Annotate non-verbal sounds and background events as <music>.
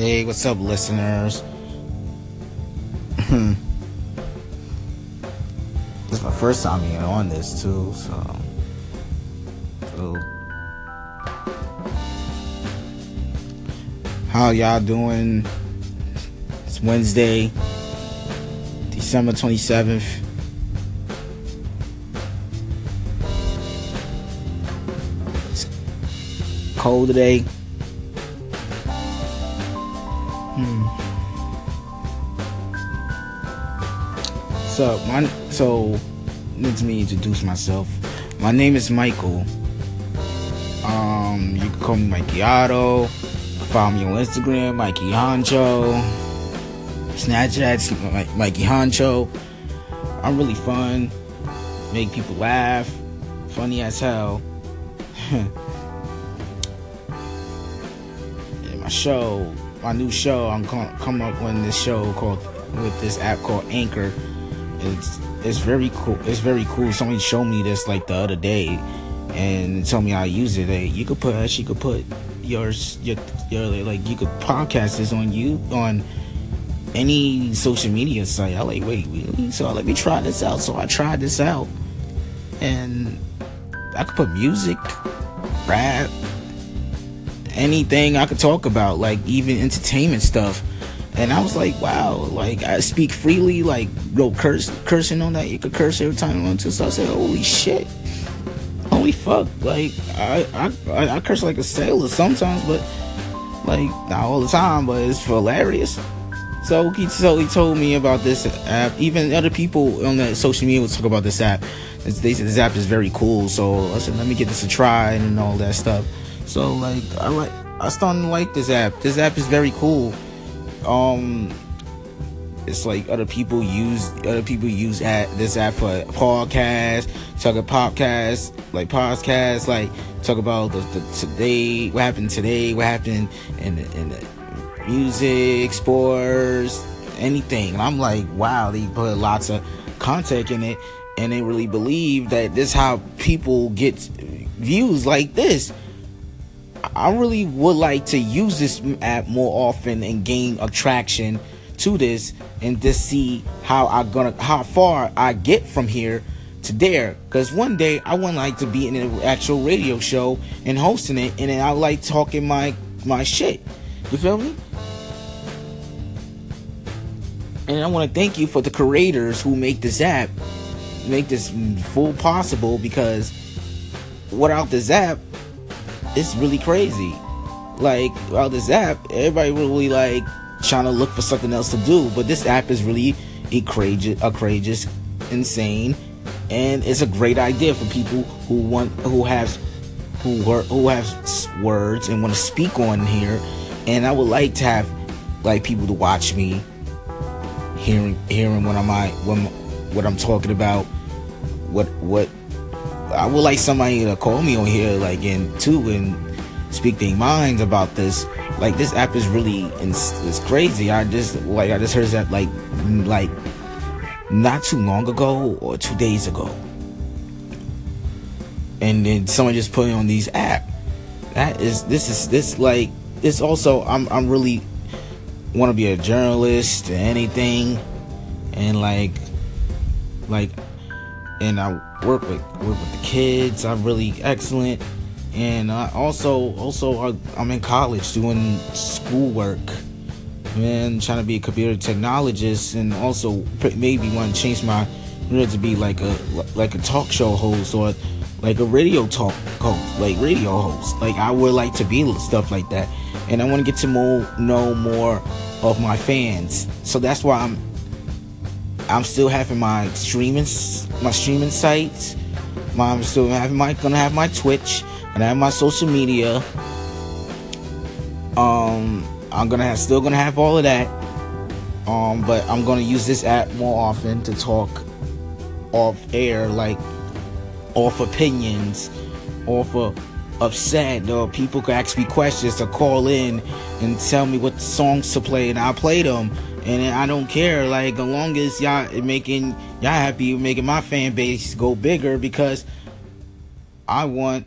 Hey, what's up, listeners? Hmm. this is my first time being on this too, so. so. How y'all doing? It's Wednesday, December 27th. It's cold today. Hmm. So my so let me introduce myself. My name is Michael. Um, you can call me Mikey Otto. Follow me on Instagram, Mikey Honcho. Snapchat's Mikey Honcho. I'm really fun. Make people laugh. Funny as hell. <laughs> and my show, my new show, I'm gonna come up with this show called with this app called Anchor. It's it's very cool. It's very cool. Somebody showed me this like the other day, and told me to use it. You could put uh, you could put yours your your like you could podcast this on you on any social media site. I like wait really so let me try this out. So I tried this out, and I could put music, rap, anything I could talk about, like even entertainment stuff. And I was like, wow, like I speak freely, like go curse cursing on that. You could curse every time you want to. So I said, holy shit, holy fuck, like I I I curse like a sailor sometimes, but like not all the time, but it's hilarious. So he so he told me about this app. Even other people on the social media would talk about this app. They said this app is very cool. So I said, let me get this a try and all that stuff. So like I like I started to like this app. This app is very cool. Um it's like other people use other people use at this app for podcast, talk about podcast, like podcast, like talk about the, the today, what happened today, what happened in the, in the music, sports, anything. And I'm like, wow, they put lots of content in it, and they really believe that this how people get views like this. I really would like to use this app more often and gain attraction to this and just see how I gonna how far I get from here to there. Cause one day I want like to be in an actual radio show and hosting it, and then I like talking my my shit. You feel me? And I want to thank you for the creators who make this app, make this full possible. Because without this app, it's really crazy. Like without this app, everybody really like trying to look for something else to do. But this app is really courageous, courageous, insane, and it's a great idea for people who want, who have, who were, who have words and want to speak on here. And I would like to have like people to watch me, hearing, hearing what I'm, what I'm talking about, what, what. I would like somebody to call me on here, like, and too, and speak their minds about this. Like this app is really it's, it's crazy. I just like i just heard that like like not too long ago or two days ago. And then someone just put it on these app. That is this is this like this also i'm i'm really want to be a journalist or anything. And like like and i work with work with the kids. I'm really excellent. And I also also I'm in college doing schoolwork and trying to be a computer technologist and also maybe want to change my career to be like a like a talk show host or like a radio talk host like radio host. Like I would like to be stuff like that. And I want to get to more know more of my fans. So that's why I'm I'm still having my streaming my streaming sites I'm still having my gonna have my Twitch and I have my social media. Um, I'm gonna have still gonna have all of that. Um, but I'm gonna use this app more often to talk off air, like off opinions, off of upset, or people can ask me questions or call in and tell me what songs to play, and I'll play them. And I don't care, like as long as y'all making y'all happy, making my fan base go bigger because I want